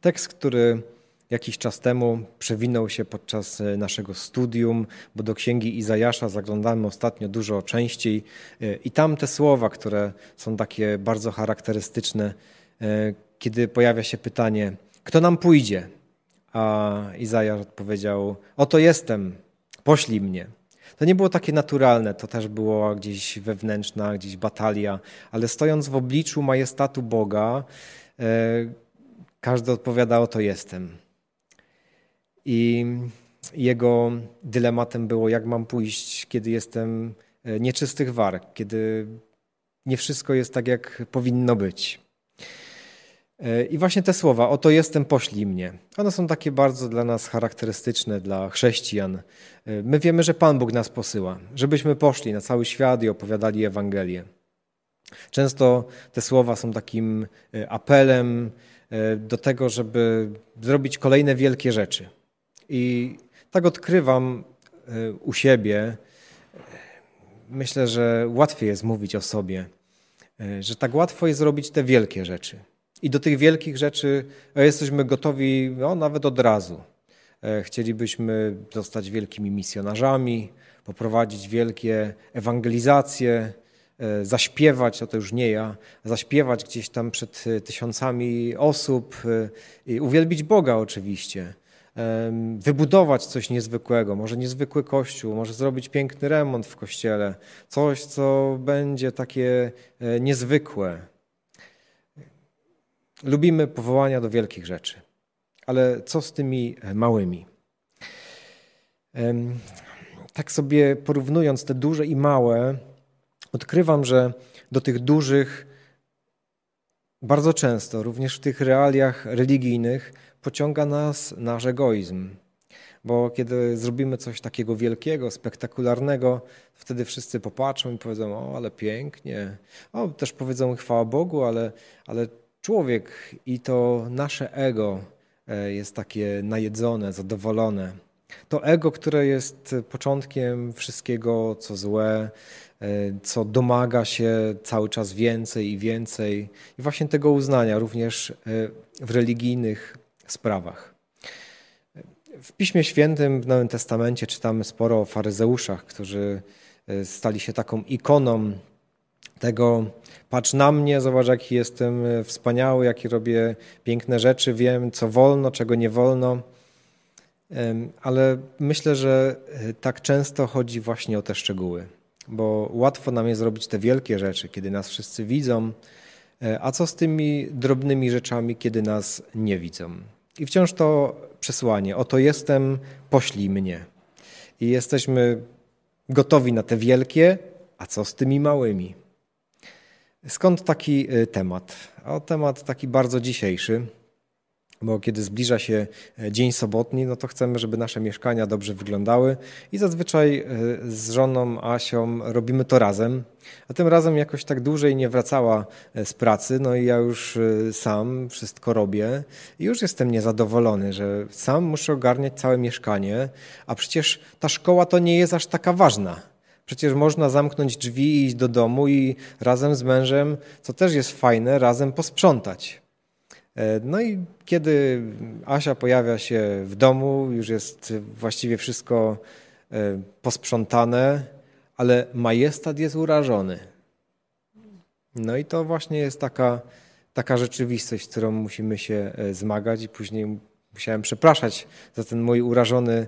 Tekst, który jakiś czas temu przewinął się podczas e, naszego studium, bo do księgi Izajasza zaglądamy ostatnio dużo częściej e, i tam te słowa, które są takie bardzo charakterystyczne, e, kiedy pojawia się pytanie, kto nam pójdzie? A Izajasz odpowiedział, oto jestem, poślij mnie. To nie było takie naturalne, to też było gdzieś wewnętrzna, gdzieś batalia, ale stojąc w obliczu majestatu Boga, każdy odpowiadał, oto jestem. I jego dylematem było, jak mam pójść, kiedy jestem e, nieczystych warg, kiedy nie wszystko jest tak, jak powinno być. E, I właśnie te słowa, oto jestem, poślij mnie. One są takie bardzo dla nas charakterystyczne, dla chrześcijan. E, my wiemy, że Pan Bóg nas posyła, żebyśmy poszli na cały świat i opowiadali Ewangelię. Często te słowa są takim apelem do tego, żeby zrobić kolejne wielkie rzeczy. I tak odkrywam e, u siebie, myślę, że łatwiej jest mówić o sobie, e, że tak łatwo jest zrobić te wielkie rzeczy. I do tych wielkich rzeczy e, jesteśmy gotowi no, nawet od razu. Chcielibyśmy zostać wielkimi misjonarzami, poprowadzić wielkie ewangelizacje, zaśpiewać, to, to już nie ja, zaśpiewać gdzieś tam przed tysiącami osób i uwielbić Boga oczywiście wybudować coś niezwykłego, może niezwykły kościół, może zrobić piękny remont w kościele, coś, co będzie takie e, niezwykłe. Lubimy powołania do wielkich rzeczy, ale co z tymi e, małymi? Tak sobie porównując te duże i małe, odkrywam, że do tych dużych bardzo często, również w tych realiach religijnych, pociąga nas nasz egoizm. Bo kiedy zrobimy coś takiego wielkiego, spektakularnego, wtedy wszyscy popatrzą i powiedzą: O, ale pięknie. O, też powiedzą chwała Bogu, ale, ale człowiek i to nasze ego e, jest takie najedzone, zadowolone. To ego, które jest początkiem wszystkiego, co złe, e, co domaga się cały czas więcej i więcej. I właśnie tego uznania również e, w religijnych sprawach. W Piśmie Świętym, w Nowym Testamencie czytamy sporo o faryzeuszach, którzy e, stali się taką ikoną tego, patrz na mnie, zobacz jaki jestem wspaniały, jakie robię piękne rzeczy, wiem co wolno, czego nie wolno. Ale myślę, że e, tak często chodzi właśnie o te szczegóły, bo łatwo nam jest zrobić te wielkie rzeczy, kiedy nas wszyscy widzą, a co z tymi drobnymi rzeczami, kiedy nas nie widzą? I wciąż to przesłanie: Oto jestem, poślij mnie. I jesteśmy gotowi na te wielkie, a co z tymi małymi? Skąd taki y, temat? O temat taki bardzo dzisiejszy bo kiedy zbliża się e, dzień sobotni, no to chcemy, żeby nasze mieszkania dobrze wyglądały i zazwyczaj e, z żoną Asią robimy to razem, a tym razem jakoś tak dłużej nie wracała e, z pracy, no i ja już sam wszystko robię i już jestem niezadowolony, że sam muszę ogarniać całe mieszkanie, a przecież ta szkoła to nie jest aż taka ważna. Przecież można zamknąć drzwi i iść do domu i razem z mężem, co też jest fajne, razem posprzątać. E, no i kiedy Asia pojawia się w domu, już jest właściwie wszystko e, posprzątane, ale majestat jest urażony. No i to właśnie jest taka, taka rzeczywistość, z którą musimy się e, zmagać i później musiałem przepraszać za ten mój urażony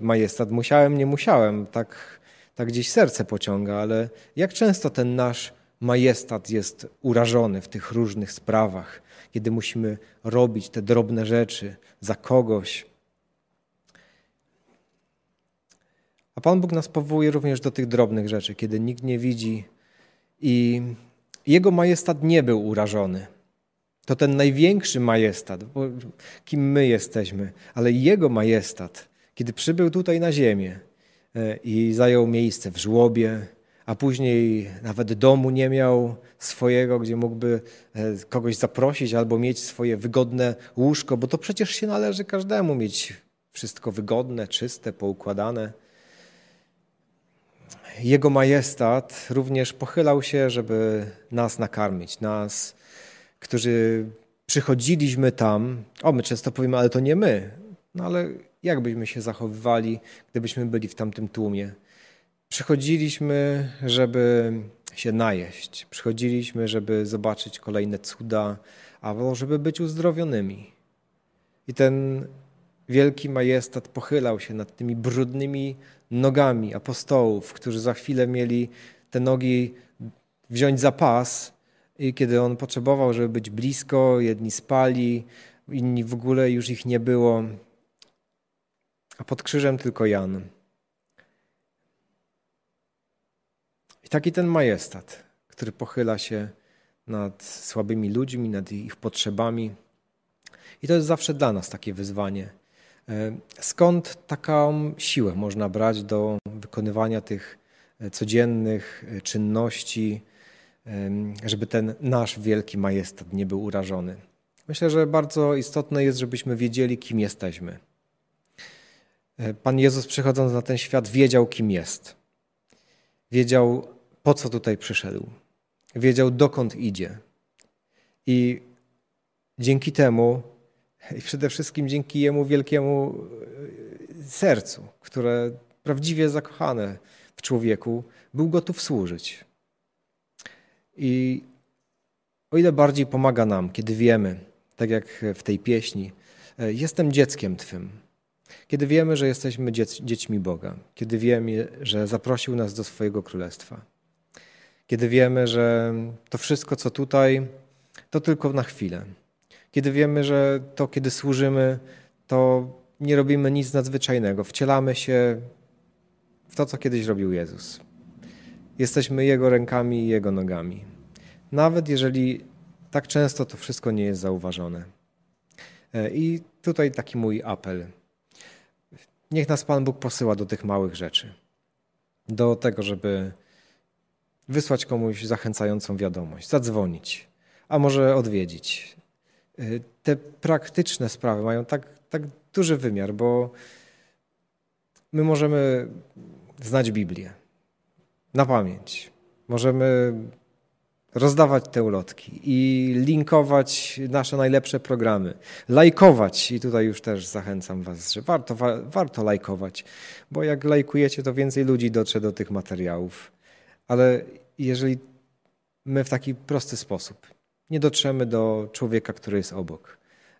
majestat. Musiałem, nie musiałem, tak, tak gdzieś serce pociąga, ale jak często ten nasz majestat jest urażony w tych różnych sprawach kiedy musimy robić te drobne rzeczy za kogoś. A Pan Bóg nas powołuje również do tych drobnych rzeczy, kiedy nikt nie widzi i Jego majestat nie był urażony. To ten największy majestat, kim my jesteśmy, ale Jego majestat, kiedy przybył tutaj na ziemię e, i zajął miejsce w żłobie, a później nawet domu nie miał swojego, gdzie mógłby e, kogoś zaprosić albo mieć swoje wygodne łóżko, bo to przecież się należy każdemu mieć wszystko wygodne, czyste, poukładane. Jego majestat również pochylał się, żeby nas nakarmić, nas, którzy przychodziliśmy tam, o my często powiemy, ale to nie my. No ale jak byśmy się zachowywali, gdybyśmy byli w tamtym tłumie? Przychodziliśmy, żeby się najeść. Przychodziliśmy, żeby zobaczyć kolejne cuda, albo żeby być uzdrowionymi. I ten wielki majestat pochylał się nad tymi brudnymi nogami apostołów, którzy za chwilę mieli te nogi wziąć za pas i kiedy on potrzebował, żeby być blisko, jedni spali, inni w ogóle już ich nie było, a pod krzyżem tylko Jan. Taki ten majestat, który pochyla się nad słabymi ludźmi, nad ich potrzebami. I to jest zawsze dla nas takie wyzwanie. E, skąd taką siłę można brać do wykonywania tych e, codziennych e, czynności, żeby ten nasz wielki majestat nie był urażony? Myślę, że bardzo istotne jest, żebyśmy wiedzieli, kim jesteśmy. Pan Jezus, przychodząc na ten świat, wiedział, kim jest. Wiedział, po co tutaj przyszedł. Wiedział, dokąd idzie. I dzięki temu i przede wszystkim dzięki Jemu wielkiemu e, sercu, które prawdziwie zakochane w człowieku, był gotów służyć. I o ile bardziej pomaga nam, kiedy wiemy, tak jak w tej pieśni, e, jestem dzieckiem Twym. Kiedy wiemy, że jesteśmy dziećmi Boga, kiedy wiemy, że zaprosił nas do swojego królestwa, kiedy wiemy, że to wszystko, co tutaj, to tylko na chwilę, kiedy wiemy, że to, kiedy służymy, to nie robimy nic nadzwyczajnego. Wcielamy się w to, co kiedyś robił Jezus. Jesteśmy Jego rękami i Jego nogami. Nawet jeżeli tak często to wszystko nie jest zauważone. E, I tutaj taki mój apel. Niech nas Pan Bóg posyła do tych małych rzeczy. Do tego, żeby wysłać komuś zachęcającą wiadomość, zadzwonić, a może odwiedzić, Y, te praktyczne sprawy mają tak, tak duży wymiar, bo my możemy znać Biblię na pamięć. Możemy rozdawać te ulotki i linkować nasze najlepsze programy, lajkować. I tutaj już też zachęcam Was, że warto, wa, warto lajkować, bo jak lajkujecie, to więcej ludzi dotrze do tych materiałów. Ale jeżeli my w taki prosty sposób nie dotrzemy do człowieka, który jest obok.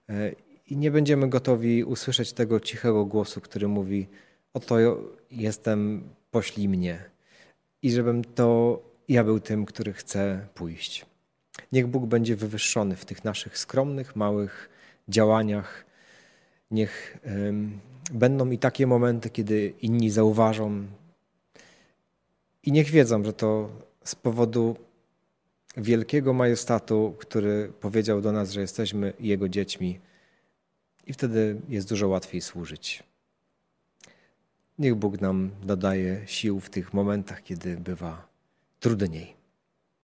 E, I nie będziemy gotowi usłyszeć tego cichego głosu, który mówi: Oto jestem, poślij mnie. I żebym to ja był tym, który chce pójść. Niech Bóg będzie wywyższony w tych naszych skromnych, małych działaniach. Niech będą i takie momenty, kiedy inni zauważą. I niech wiedzą, że to z powodu wielkiego majestatu, który powiedział do nas, że jesteśmy Jego dziećmi, i wtedy jest dużo łatwiej służyć. Niech Bóg nam dodaje sił w tych momentach, kiedy bywa trudniej.